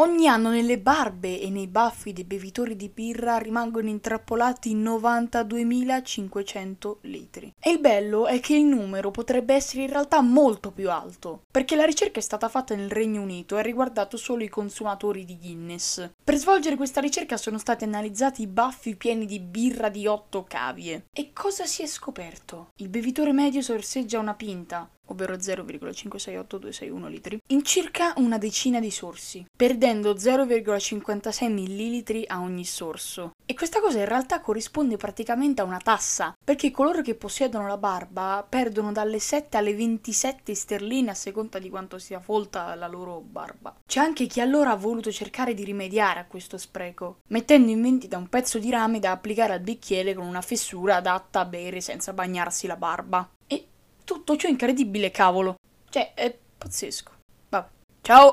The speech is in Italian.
Ogni anno nelle barbe e nei baffi dei bevitori di birra rimangono intrappolati 92.500 litri. E il bello è che il numero potrebbe essere in realtà molto più alto, perché la ricerca è stata fatta nel Regno Unito e ha riguardato solo i consumatori di Guinness. Per svolgere questa ricerca sono stati analizzati i baffi pieni di birra di 8 cavie. E cosa si è scoperto? Il bevitore medio sorseggia una pinta, ovvero 0,568261 litri, in circa una decina di sorsi, perdendo 0,56 ml a ogni sorso. E questa cosa in realtà corrisponde praticamente a una tassa, perché coloro che possiedono la barba perdono dalle 7 alle 27 sterline a seconda di quanto sia folta la loro barba. C'è anche chi allora ha voluto cercare di rimediare a questo spreco, mettendo in vendita un pezzo di rame da applicare al bicchiere con una fessura adatta a bere senza bagnarsi la barba. E tutto ciò incredibile, cavolo. Cioè, è pazzesco. Vabbè. Ciao!